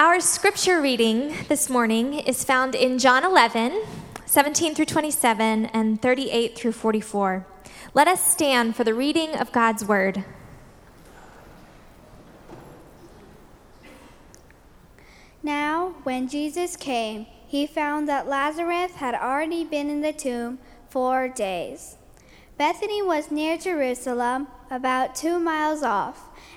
Our scripture reading this morning is found in John 11, 17 through 27, and 38 through 44. Let us stand for the reading of God's word. Now, when Jesus came, he found that Lazarus had already been in the tomb four days. Bethany was near Jerusalem, about two miles off,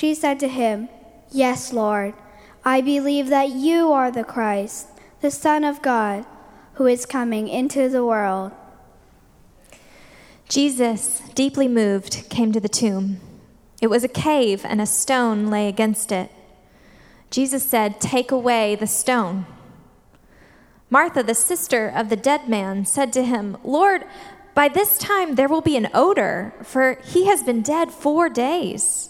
She said to him, Yes, Lord. I believe that you are the Christ, the Son of God, who is coming into the world. Jesus, deeply moved, came to the tomb. It was a cave, and a stone lay against it. Jesus said, Take away the stone. Martha, the sister of the dead man, said to him, Lord, by this time there will be an odor, for he has been dead four days.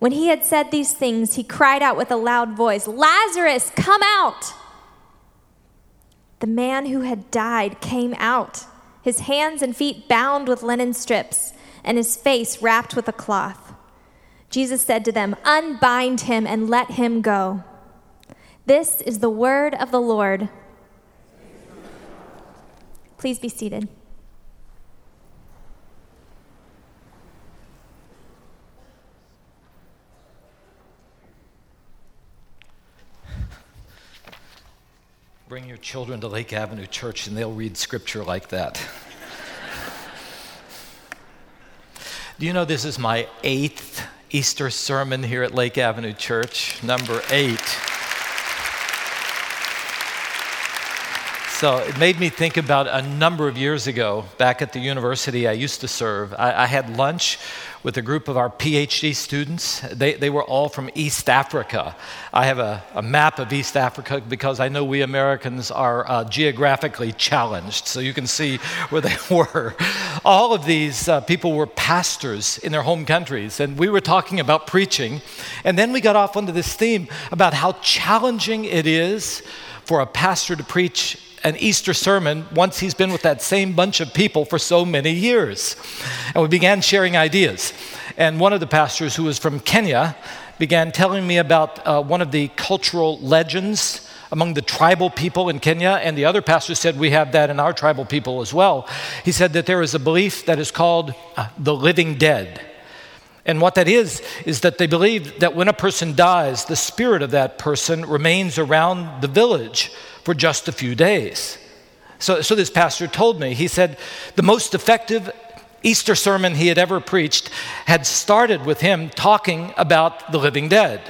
When he had said these things, he cried out with a loud voice, Lazarus, come out! The man who had died came out, his hands and feet bound with linen strips, and his face wrapped with a cloth. Jesus said to them, Unbind him and let him go. This is the word of the Lord. Please be seated. Bring your children to Lake Avenue Church and they'll read scripture like that. Do you know this is my eighth Easter sermon here at Lake Avenue Church? Number eight. So it made me think about a number of years ago, back at the university I used to serve. I, I had lunch with a group of our PhD students. They, they were all from East Africa. I have a, a map of East Africa because I know we Americans are uh, geographically challenged, so you can see where they were. All of these uh, people were pastors in their home countries, and we were talking about preaching. And then we got off onto this theme about how challenging it is for a pastor to preach an Easter sermon once he's been with that same bunch of people for so many years. And we began sharing ideas. And one of the pastors, who was from Kenya, began telling me about uh, one of the cultural legends among the tribal people in Kenya, and the other pastor said we have that in our tribal people as well. He said that there is a belief that is called uh, the living dead. And what that is, is that they believe that when a person dies, the spirit of that person remains around the village for just a few days. So, so this pastor told me, he said, the most effective Easter sermon he had ever preached had started with him talking about the living dead.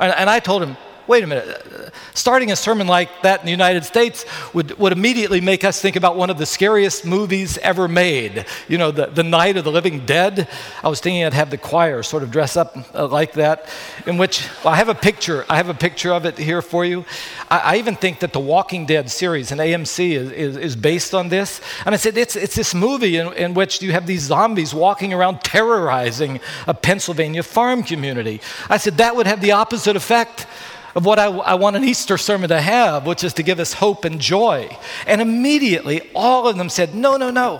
And, and I told him, wait a minute, starting a sermon like that in the United States would, would immediately make us think about one of the scariest movies ever made. You know, the, the Night of the Living Dead. I was thinking I'd have the choir sort of dress up uh, like that, in which well, I have a picture. I have a picture of it here for you. I, I even think that the Walking Dead series in AMC is, is, is based on this. And I said, it's, it's this movie in, in which you have these zombies walking around terrorizing a Pennsylvania farm community. I said, that would have the opposite effect of what I, I, want an Easter sermon to have, which is to give us hope and joy. And immediately, all of them said, No, no, no,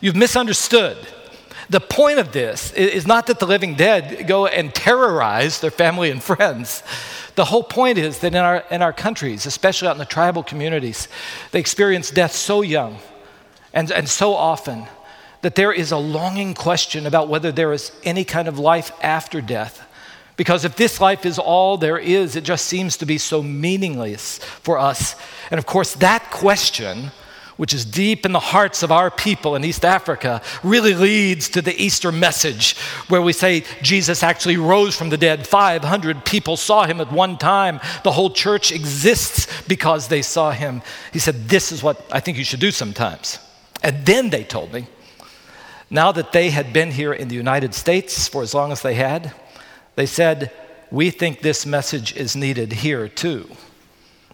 you've misunderstood. The point of this is not that the living dead go and terrorize their family and friends. The whole point is that in our, in our countries, especially out in the tribal communities, they experience death so young and, and so often that there is a longing question about whether there is any kind of life after death. Because if this life is all there is, it just seems to be so meaningless for us. And of course, that question, which is deep in the hearts of our people in East Africa, really leads to the Easter message where we say Jesus actually rose from the dead. 500 people saw him at one time. The whole church exists because they saw him. He said, This is what I think you should do sometimes. And then they told me, now that they had been here in the United States for as long as they had, they said, We think this message is needed here too.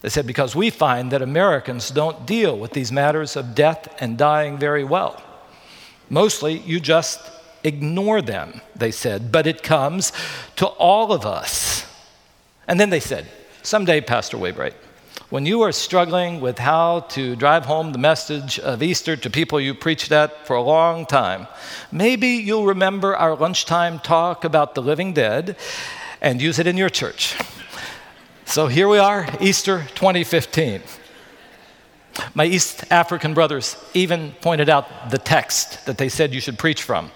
They said, Because we find that Americans don't deal with these matters of death and dying very well. Mostly, you just ignore them, they said, but it comes to all of us. And then they said, Someday, Pastor Waybright, when you are struggling with how to drive home the message of Easter to people you preached at for a long time, maybe you'll remember our lunchtime talk about the living dead and use it in your church. So here we are, Easter 2015. My East African brothers even pointed out the text that they said you should preach from.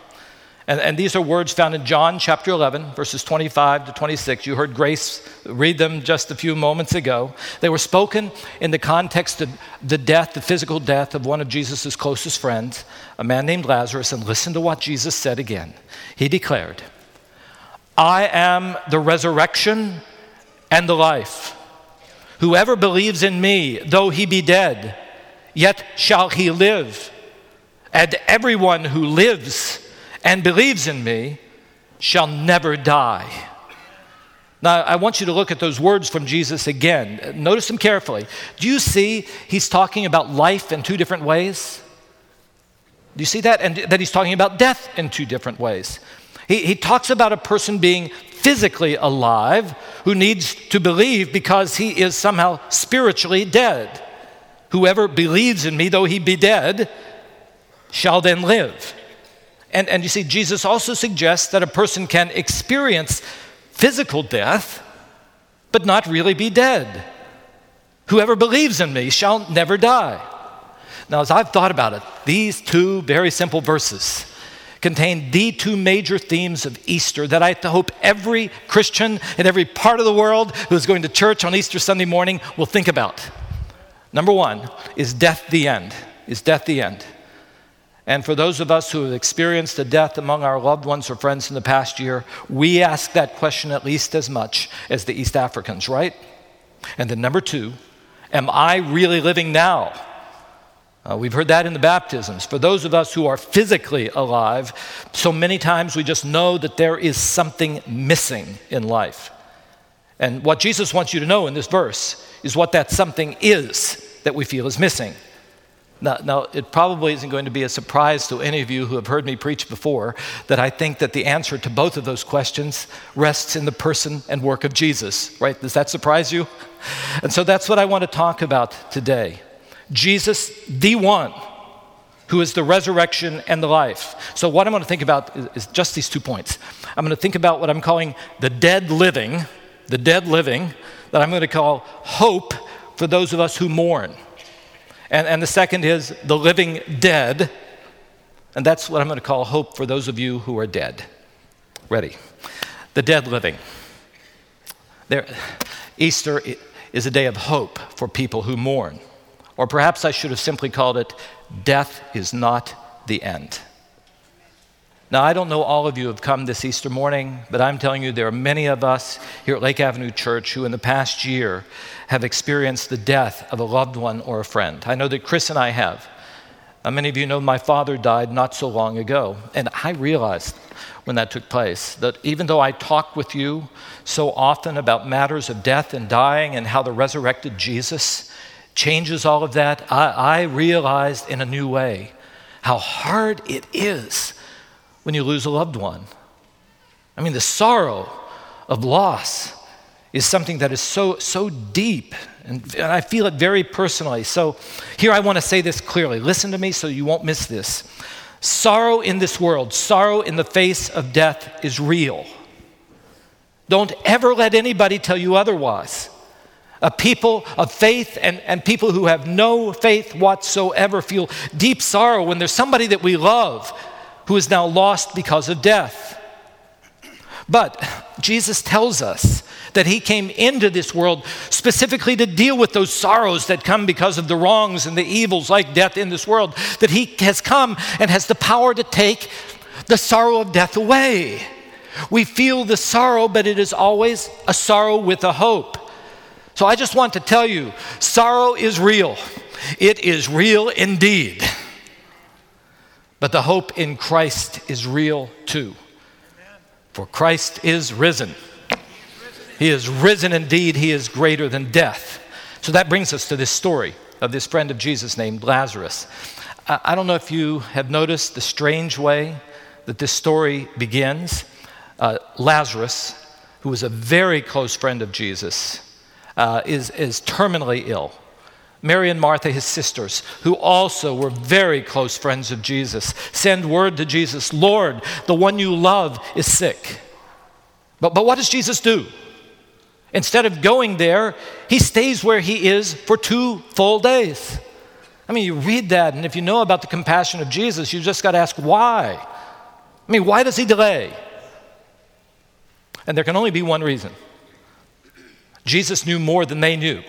And, and, these are words found in John chapter 11, verses 25 to 26. You heard Grace read them just a few moments ago. They were spoken in the context of the death, the physical death of one of Jesus' closest friends, a man named Lazarus. And listen to what Jesus said again. He declared, I am the resurrection and the life. Whoever believes in me, though he be dead, yet shall he live. And everyone who lives, and believes in me shall never die. Now, I want you to look at those words from Jesus again. Notice them carefully. Do you see he's talking about life in two different ways? Do you see that? And that he's talking about death in two different ways. He, he talks about a person being physically alive who needs to believe because he is somehow spiritually dead. Whoever believes in me, though he be dead, shall then live. And, and you see, Jesus also suggests that a person can experience physical death, but not really be dead. Whoever believes in me shall never die. Now, as I've thought about it, these two very simple verses contain the two major themes of Easter that I hope every Christian in every part of the world who is going to church on Easter Sunday morning will think about. Number one is death the end? Is death the end? And for those of us who have experienced a death among our loved ones or friends in the past year, we ask that question at least as much as the East Africans, right? And then, number two, am I really living now? Uh, we've heard that in the baptisms. For those of us who are physically alive, so many times we just know that there is something missing in life. And what Jesus wants you to know in this verse is what that something is that we feel is missing. Now, now, it probably isn't going to be a surprise to any of you who have heard me preach before that I think that the answer to both of those questions rests in the person and work of Jesus, right? Does that surprise you? And so that's what I want to talk about today. Jesus, the one who is the resurrection and the life. So, what I'm going to think about is, is just these two points. I'm going to think about what I'm calling the dead living, the dead living, that I'm going to call hope for those of us who mourn. And, and the second is the living dead. And that's what I'm going to call hope for those of you who are dead. Ready? The dead living. There, Easter is a day of hope for people who mourn. Or perhaps I should have simply called it Death is Not the End. Now, I don't know all of you have come this Easter morning, but I'm telling you there are many of us here at Lake Avenue Church who in the past year have experienced the death of a loved one or a friend. I know that Chris and I have. Now, many of you know my father died not so long ago, and I realized when that took place that even though I talk with you so often about matters of death and dying and how the resurrected Jesus changes all of that, I, I realized in a new way how hard it is when you lose a loved one. I mean, the sorrow of loss is something that is so, so deep, and, and I feel it very personally. So here I want to say this clearly. Listen to me so you won't miss this. Sorrow in this world, sorrow in the face of death is real. Don't ever let anybody tell you otherwise. A people of faith and, and people who have no faith whatsoever feel deep sorrow when there's somebody that we love who is now lost because of death. But Jesus tells us that he came into this world specifically to deal with those sorrows that come because of the wrongs and the evils like death in this world, that he has come and has the power to take the sorrow of death away. We feel the sorrow, but it is always a sorrow with a hope. So I just want to tell you sorrow is real, it is real indeed. But the hope in Christ is real too. For Christ is risen. He is risen indeed. He is greater than death. So that brings us to this story of this friend of Jesus named Lazarus. I don't know if you have noticed the strange way that this story begins. Uh, Lazarus, who was a very close friend of Jesus, uh, is, is terminally ill. Mary and Martha, his sisters, who also were very close friends of Jesus, send word to Jesus Lord, the one you love is sick. But, but what does Jesus do? Instead of going there, he stays where he is for two full days. I mean, you read that, and if you know about the compassion of Jesus, you just got to ask why. I mean, why does he delay? And there can only be one reason Jesus knew more than they knew.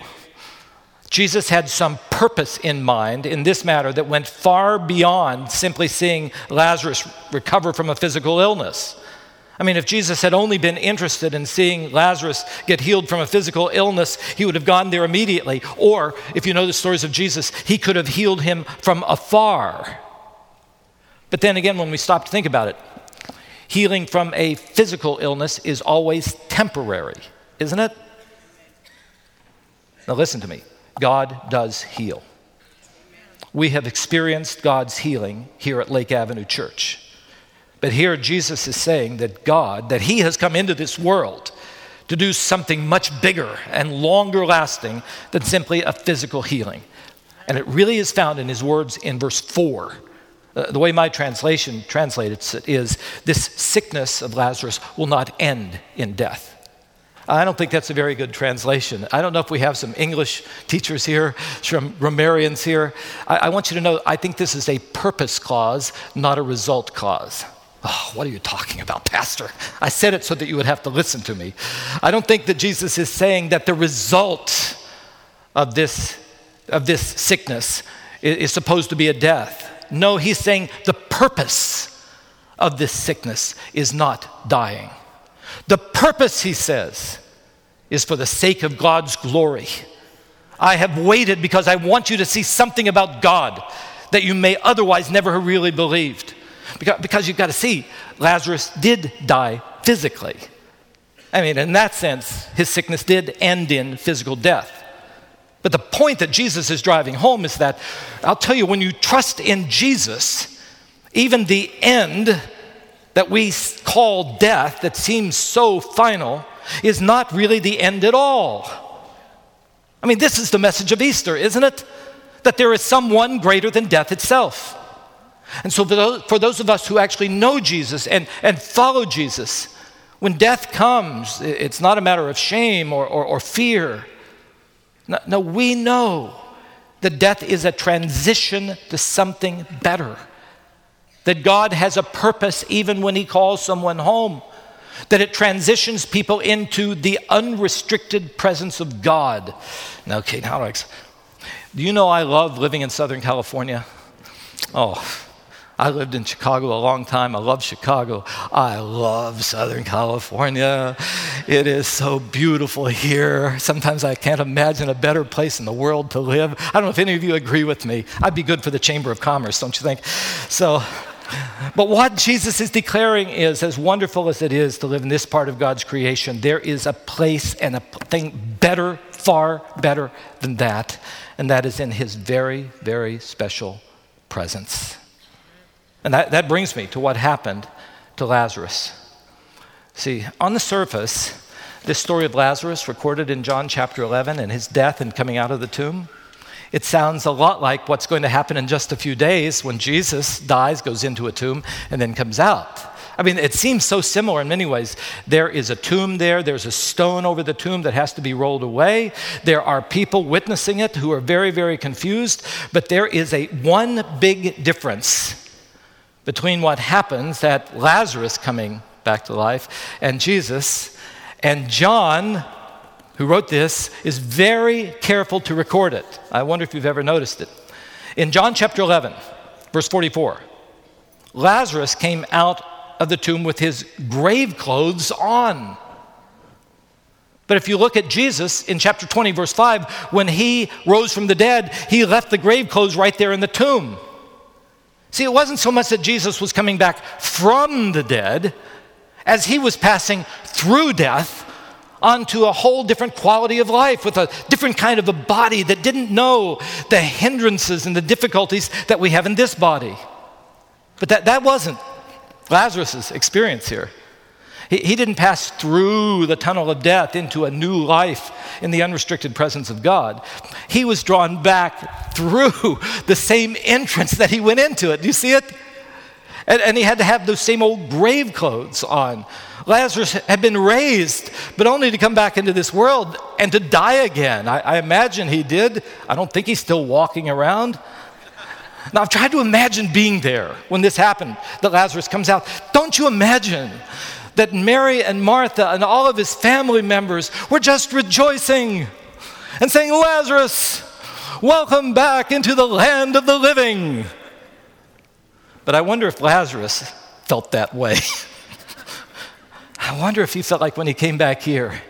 Jesus had some purpose in mind in this matter that went far beyond simply seeing Lazarus recover from a physical illness. I mean, if Jesus had only been interested in seeing Lazarus get healed from a physical illness, he would have gone there immediately. Or, if you know the stories of Jesus, he could have healed him from afar. But then again, when we stop to think about it, healing from a physical illness is always temporary, isn't it? Now, listen to me God does heal. We have experienced God's healing here at Lake Avenue Church. But here Jesus is saying that God, that He has come into this world to do something much bigger and longer lasting than simply a physical healing. And it really is found in His words in verse 4. Uh, the way my translation translates it is this sickness of Lazarus will not end in death. I don't think that's a very good translation. I don't know if we have some English teachers here, some grammarians here. I, I want you to know I think this is a purpose clause, not a result clause. Oh, what are you talking about, Pastor? I said it so that you would have to listen to me. I don't think that Jesus is saying that the result of this, of this sickness is, is supposed to be a death. No, he's saying the purpose of this sickness is not dying. The purpose, he says, is for the sake of God's glory. I have waited because I want you to see something about God that you may otherwise never have really believed. Because, because you've got to see, Lazarus did die physically. I mean, in that sense, his sickness did end in physical death. But the point that Jesus is driving home is that I'll tell you, when you trust in Jesus, even the end that we call death, that seems so final, is not really the end at all. I mean, this is the message of Easter, isn't it? That there is someone greater than death itself. And so, for those, for those of us who actually know Jesus and, and follow Jesus, when death comes, it's not a matter of shame or, or, or fear. No, no, we know that death is a transition to something better. That God has a purpose even when He calls someone home. That it transitions people into the unrestricted presence of God. Now, okay, now, do you know I love living in Southern California? Oh, I lived in Chicago a long time. I love Chicago. I love Southern California. It is so beautiful here. Sometimes I can't imagine a better place in the world to live. I don't know if any of you agree with me. I'd be good for the Chamber of Commerce, don't you think? So, but what Jesus is declaring is as wonderful as it is to live in this part of God's creation, there is a place and a thing better, far better than that, and that is in His very, very special presence. And that, that brings me to what happened to Lazarus. See, on the surface, this story of Lazarus recorded in John chapter 11 and his death and coming out of the tomb, it sounds a lot like what's going to happen in just a few days when Jesus dies, goes into a tomb, and then comes out. I mean, it seems so similar in many ways. There is a tomb there, there's a stone over the tomb that has to be rolled away. There are people witnessing it who are very, very confused, but there is a one big difference between what happens at Lazarus coming back to life and Jesus. And John, who wrote this, is very careful to record it. I wonder if you've ever noticed it. In John chapter 11, verse 44, Lazarus came out of the tomb with his grave clothes on. But if you look at Jesus in chapter 20, verse 5, when he rose from the dead, he left the grave clothes right there in the tomb. See, it wasn't so much that Jesus was coming back from the dead as he was passing through death onto a whole different quality of life with a different kind of a body that didn't know the hindrances and the difficulties that we have in this body. But that, that wasn't Lazarus' experience here. He, he didn't pass through the tunnel of death into a new life in the unrestricted presence of God. He was drawn back through the same entrance that he went into it. Do you see it? And, and, he had to have those same old grave clothes on. Lazarus had been raised, but only to come back into this world and to die again. I, I imagine he did. I don't think he's still walking around. Now, I've tried to imagine being there when this happened, that Lazarus comes out. Don't you imagine that Mary and Martha and all of his family members were just rejoicing and saying, Lazarus, welcome back into the land of the living. But I wonder if Lazarus felt that way. I wonder if he felt like when he came back here,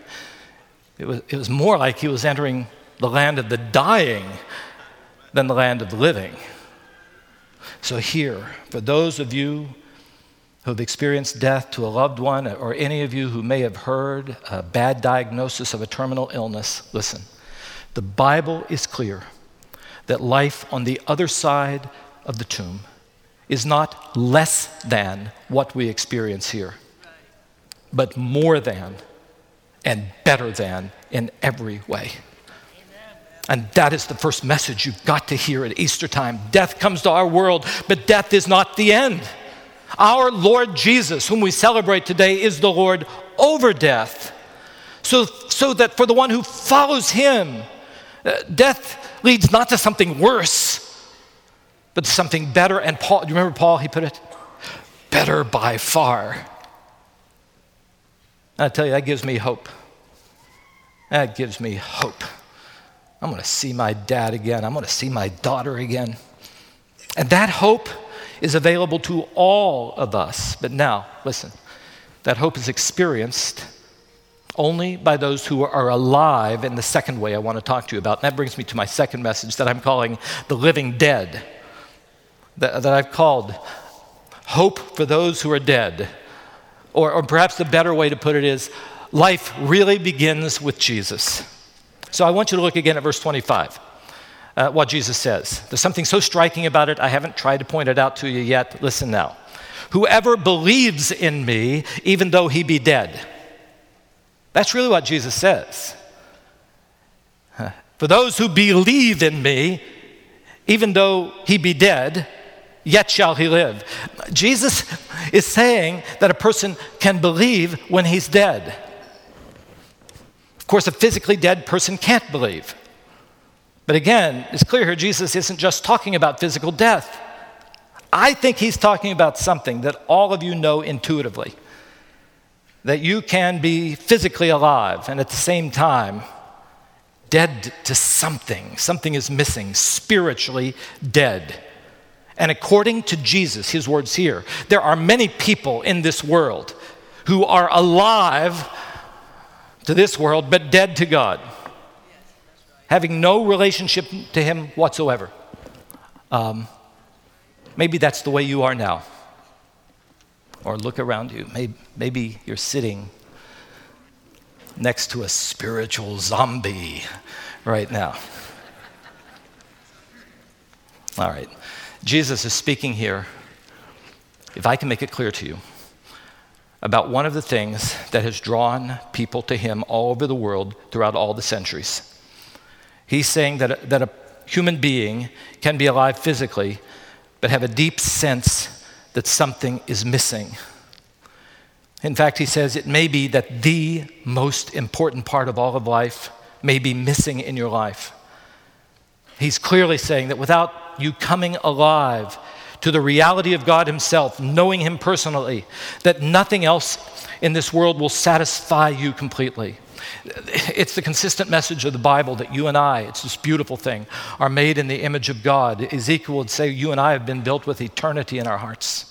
it was, it was more like he was entering the land of the dying than the land of the living. So, here, for those of you who have experienced death to a loved one, or any of you who may have heard a bad diagnosis of a terminal illness, listen. The Bible is clear that life on the other side of the tomb is not less than what we experience here, but more than and better than in every way. And that is the first message you've got to hear at Easter time. Death comes to our world, but death is not the end. Our Lord Jesus, whom we celebrate today, is the Lord over death. So, so that for the one who follows him, uh, death leads not to something worse, but to something better. And Paul, do you remember Paul? He put it better by far. I tell you, that gives me hope. That gives me hope. I'm going to see my dad again. I'm going to see my daughter again. And that hope is available to all of us. But now, listen, that hope is experienced only by those who are alive in the second way I want to talk to you about. And that brings me to my second message that I'm calling the living dead, that, that I've called hope for those who are dead. Or, or perhaps the better way to put it is life really begins with Jesus. So I want you to look again at verse 25 uh, what Jesus says. There's something so striking about it, I haven't tried to point it out to you yet. Listen now. Whoever believes in me, even though he be dead. That's really what Jesus says. For those who believe in me, even though he be dead, yet shall he live. Jesus is saying that a person can believe when he's dead. Of course, a physically dead person can't believe. But again, it's clear here Jesus isn't just talking about physical death. I think he's talking about something that all of you know intuitively that you can be physically alive and at the same time dead to something. Something is missing, spiritually dead. And according to Jesus, his words here, there are many people in this world who are alive to this world but dead to God having no relationship to Him whatsoever. Um, maybe that's the way you are now. Or look around you. Maybe, maybe you're sitting next to a spiritual zombie right now. All right. Jesus is speaking here, if I can make it clear to you, about one of the things that has drawn people to him all over the world throughout all the centuries. He's saying that a, that a human being can be alive physically, but have a deep sense that something is missing. In fact, he says it may be that the most important part of all of life may be missing in your life. He's clearly saying that without you coming alive to the reality of God Himself, knowing Him personally, that nothing else in this world will satisfy you completely. It's the consistent message of the Bible that you and I, it's this beautiful thing, are made in the image of God. Ezekiel would say, You and I have been built with eternity in our hearts.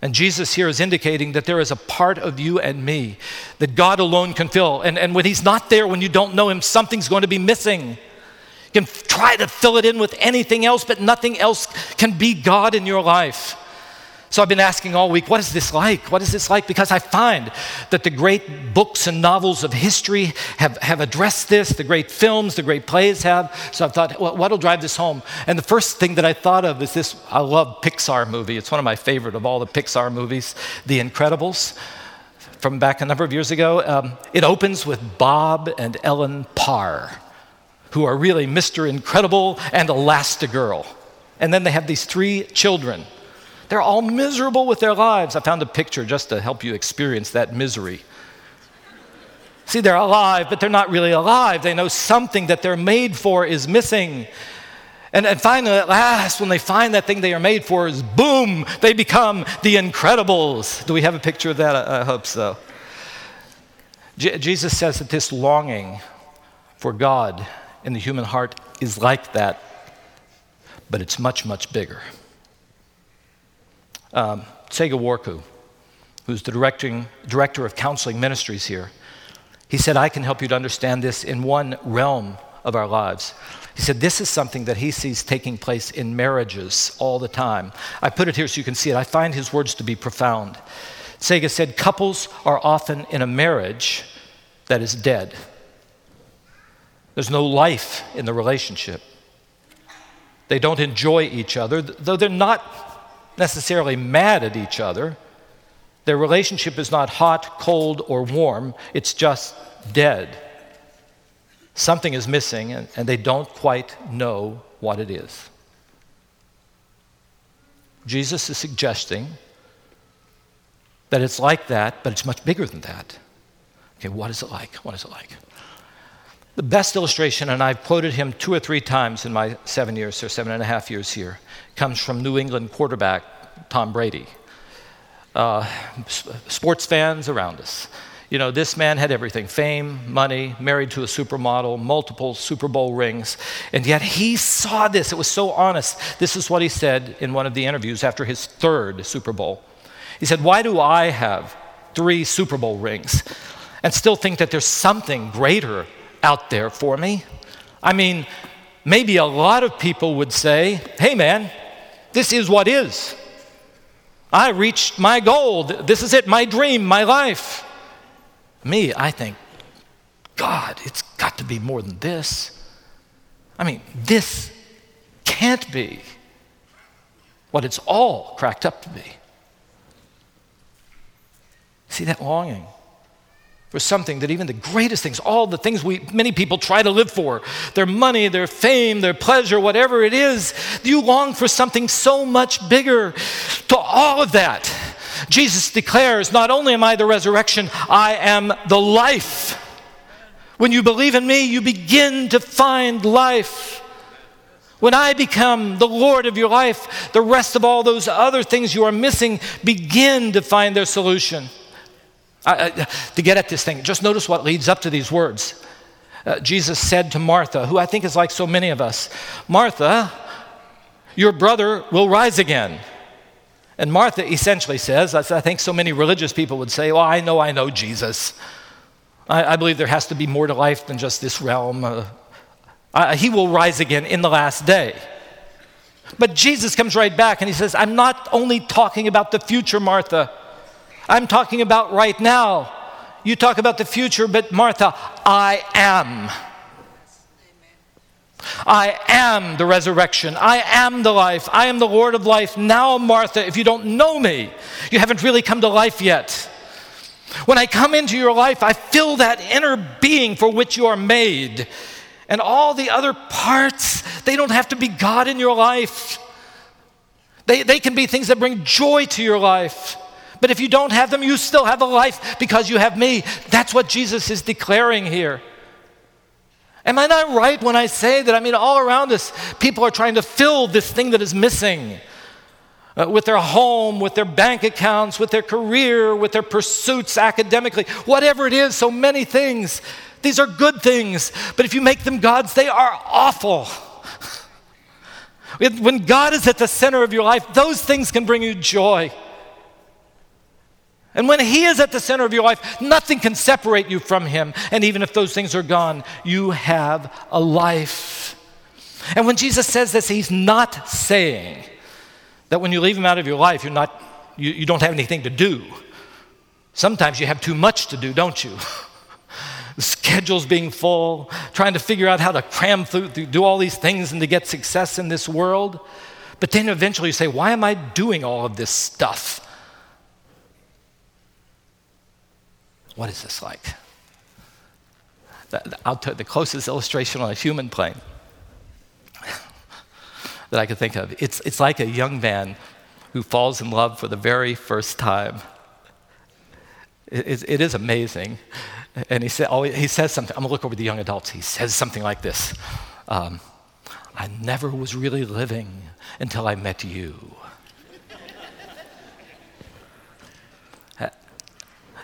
And Jesus here is indicating that there is a part of you and me that God alone can fill. And, and when He's not there, when you don't know Him, something's going to be missing. You can try to fill it in with anything else, but nothing else can be God in your life. So I've been asking all week, what is this like? What is this like? Because I find that the great books and novels of history have, have addressed this, the great films, the great plays have. So I've thought, well, what'll drive this home? And the first thing that I thought of is this I love Pixar movie. It's one of my favorite of all the Pixar movies, The Incredibles, from back a number of years ago. Um, it opens with Bob and Ellen Parr who are really Mr. Incredible and Elastigirl. And then they have these three children. They're all miserable with their lives. I found a picture just to help you experience that misery. See, they're alive, but they're not really alive. They know something that they're made for is missing. And, and finally, at last, when they find that thing they are made for, is boom, they become the Incredibles. Do we have a picture of that? I, I hope so. J- Jesus says that this longing for God in the human heart is like that, but it's much, much bigger. Um, Tsega Warku, who's the directing, director of counseling ministries here, he said, I can help you to understand this in one realm of our lives. He said, This is something that he sees taking place in marriages all the time. I put it here so you can see it. I find his words to be profound. Tsega said, Couples are often in a marriage that is dead. There's no life in the relationship. They don't enjoy each other, though they're not necessarily mad at each other. Their relationship is not hot, cold, or warm, it's just dead. Something is missing, and, they don't quite know what it is. Jesus is suggesting that it's like that, but it's much bigger than that. Okay, what is it like? What is it like? The best illustration, and I've quoted him two or three times in my seven years or seven and a half years here, comes from New England quarterback Tom Brady. Uh, sports fans around us. You know, this man had everything fame, money, married to a supermodel, multiple Super Bowl rings, and yet he saw this. It was so honest. This is what he said in one of the interviews after his third Super Bowl. He said, Why do I have three Super Bowl rings and still think that there's something greater out there for me. I mean, maybe a lot of people would say, hey man, this is what is. I reached my goal. This is it, my dream, my life. Me, I think, God, it's got to be more than this. I mean, this can't be what it's all cracked up to be. See that longing? For something that even the greatest things, all the things we many people try to live for, their money, their fame, their pleasure, whatever it is, you long for something so much bigger. To all of that, Jesus declares, not only am I the resurrection, I am the life. When you believe in me, you begin to find life. When I become the Lord of your life, the rest of all those other things you are missing begin to find their solution to get at this thing, just notice what leads up to these words. Uh, Jesus said to Martha, who I think is like so many of us, Martha, your brother will rise again. And Martha essentially says, I think so many religious people would say, Well, I know, I know Jesus. I, I believe there has to be more to life than just this realm. Uh, uh, he will rise again in the last day. But Jesus comes right back and he says, I'm not only talking about the future, Martha. I'm talking about right now. You talk about the future, but Martha, I am. I am the resurrection. I am the life. I am the Lord of life. Now, Martha, if you don't know me, you haven't really come to life yet. When I come into your life, I fill that inner being for which you are made. And all the other parts, they don't have to be God in your life. They, they can be things that bring joy to your life. But if you don't have them, you still have a life because you have me. That's what Jesus is declaring here. Am I not right when I say that? I mean, all around us, people are trying to fill this thing that is missing uh, with their home, with their bank accounts, with their career, with their pursuits academically, whatever it is, so many things. These are good things, but if you make them gods, they are awful. when God is at the center of your life, those things can bring you joy. And when He is at the center of your life, nothing can separate you from Him. And even if those things are gone, you have a life. And when Jesus says this, He's not saying that when you leave Him out of your life, you're not, you, you don't have anything to do. Sometimes you have too much to do, don't you? schedule's being full, trying to figure out how to cram through, do all these things and to get success in this world. But then eventually you say, Why am I doing all of this stuff? What is this like? I'll tell the closest illustration on a human plane that I could think of. It's, it's like a young man who falls in love for the very first time. It, it is amazing. And he, say, oh, he says something. I'm going to look over the young adults. He says something like this um, I never was really living until I met you.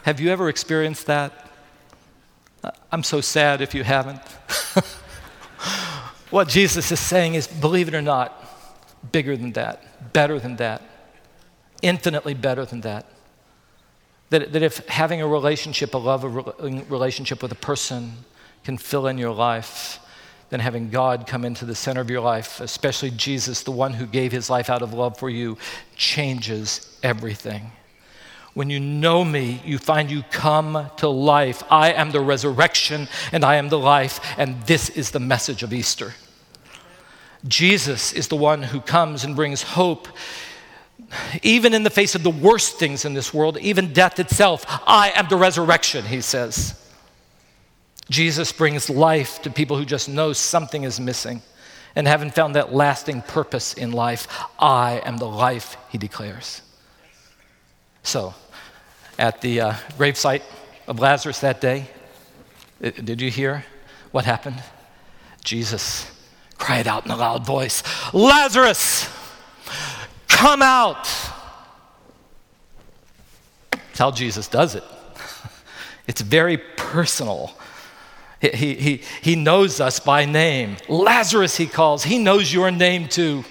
Have you ever experienced that? I'm so sad if you haven't. what Jesus is saying is believe it or not, bigger than that, better than that, infinitely better than that. That, that if having a relationship, a love relationship with a person can fill in your life, then having God come into the center of your life, especially Jesus, the one who gave his life out of love for you, changes everything. When you know me, you find you come to life. I am the resurrection and I am the life, and this is the message of Easter. Jesus is the one who comes and brings hope, even in the face of the worst things in this world, even death itself. I am the resurrection, he says. Jesus brings life to people who just know something is missing and haven't found that lasting purpose in life. I am the life, he declares. So, at the uh, gravesite of Lazarus that day, uh, did you hear what happened? Jesus cried out in a loud voice, Lazarus, come out. That's how Jesus does it. It's very personal. He, he, he knows us by name. Lazarus, he calls. He knows your name too.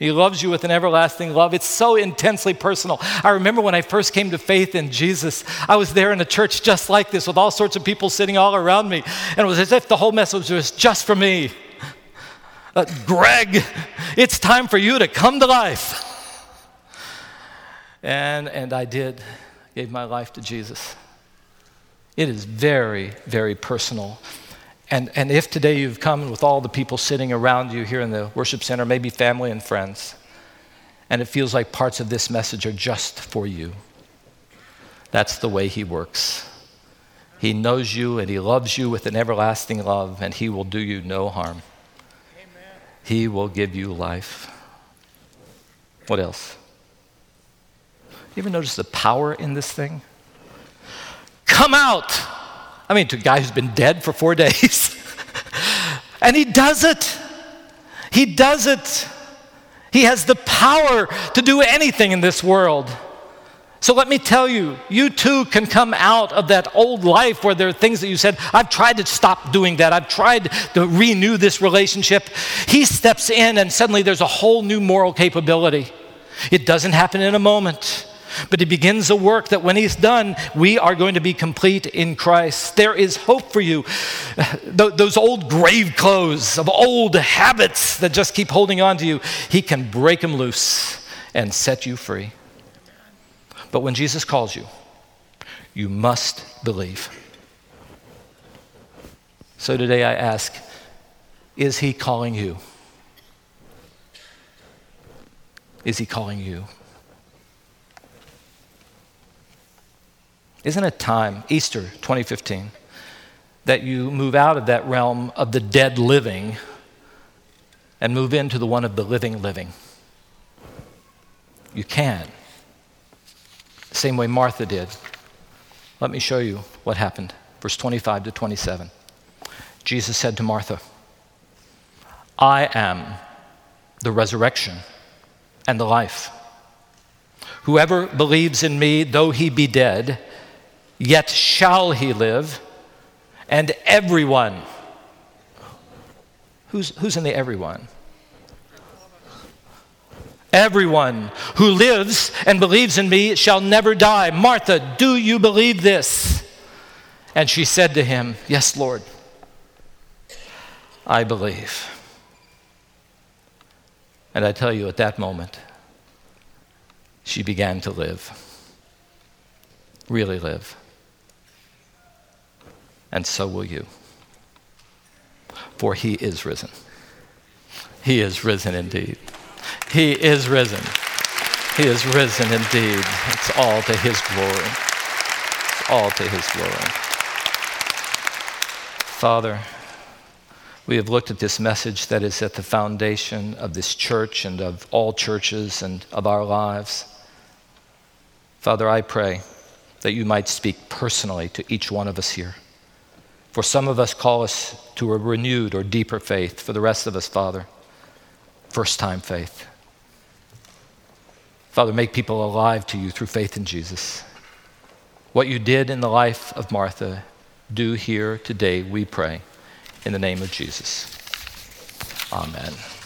He loves you with an everlasting love. It's so intensely personal. I remember when I first came to faith in Jesus, I was there in a church just like this with all sorts of people sitting all around me. And it was as if the whole message was just for me. Uh, Greg, it's time for you to come to life. And, and I did, gave my life to Jesus. It is very, very personal. And, and if today you've come with all the people sitting around you here in the worship center, maybe family and friends, and it feels like parts of this message are just for you, that's the way He works. He knows you and He loves you with an everlasting love, and He will do you no harm. Amen. He will give you life. What else? You ever notice the power in this thing? Come out! I mean, to a guy who's been dead for four days. and he does it. He does it. He has the power to do anything in this world. So let me tell you, you too can come out of that old life where there are things that you said, I've tried to stop doing that. I've tried to renew this relationship. He steps in, and suddenly there's a whole new moral capability. It doesn't happen in a moment. But he begins a work that when he's done, we are going to be complete in Christ. There is hope for you. Those old grave clothes of old habits that just keep holding on to you, he can break them loose and set you free. But when Jesus calls you, you must believe. So today I ask Is he calling you? Is he calling you? Isn't it time, Easter 2015, that you move out of that realm of the dead living and move into the one of the living living? You can. Same way Martha did. Let me show you what happened. Verse 25 to 27. Jesus said to Martha, I am the resurrection and the life. Whoever believes in me, though he be dead, yet shall he live. And everyone, who's, who's in the everyone? Everyone who lives and believes in me shall never die. Martha, do you believe this? And she said to him, Yes, Lord, I believe. And I tell you, at that moment, she began to live, really live and so will you. For he is risen. He is risen indeed. He is risen. He is risen indeed. It's all to his glory. It's all to his glory. Father, we have looked at this message that is at the foundation of this church and of all churches and of our lives. Father, I pray that you might speak personally to each one of us here. For some of us, call us to a renewed or deeper faith. For the rest of us, Father, first time faith. Father, make people alive to you through faith in Jesus. What you did in the life of Martha, do here today, we pray, in the name of Jesus. Amen.